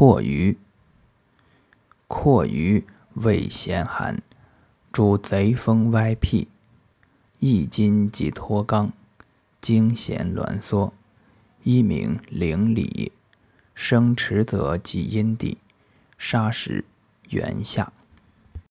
阔鱼，阔鱼味咸寒，主贼风歪僻，易筋即脱肛，经弦挛缩，一名灵里，生池则即阴蒂，沙石原下。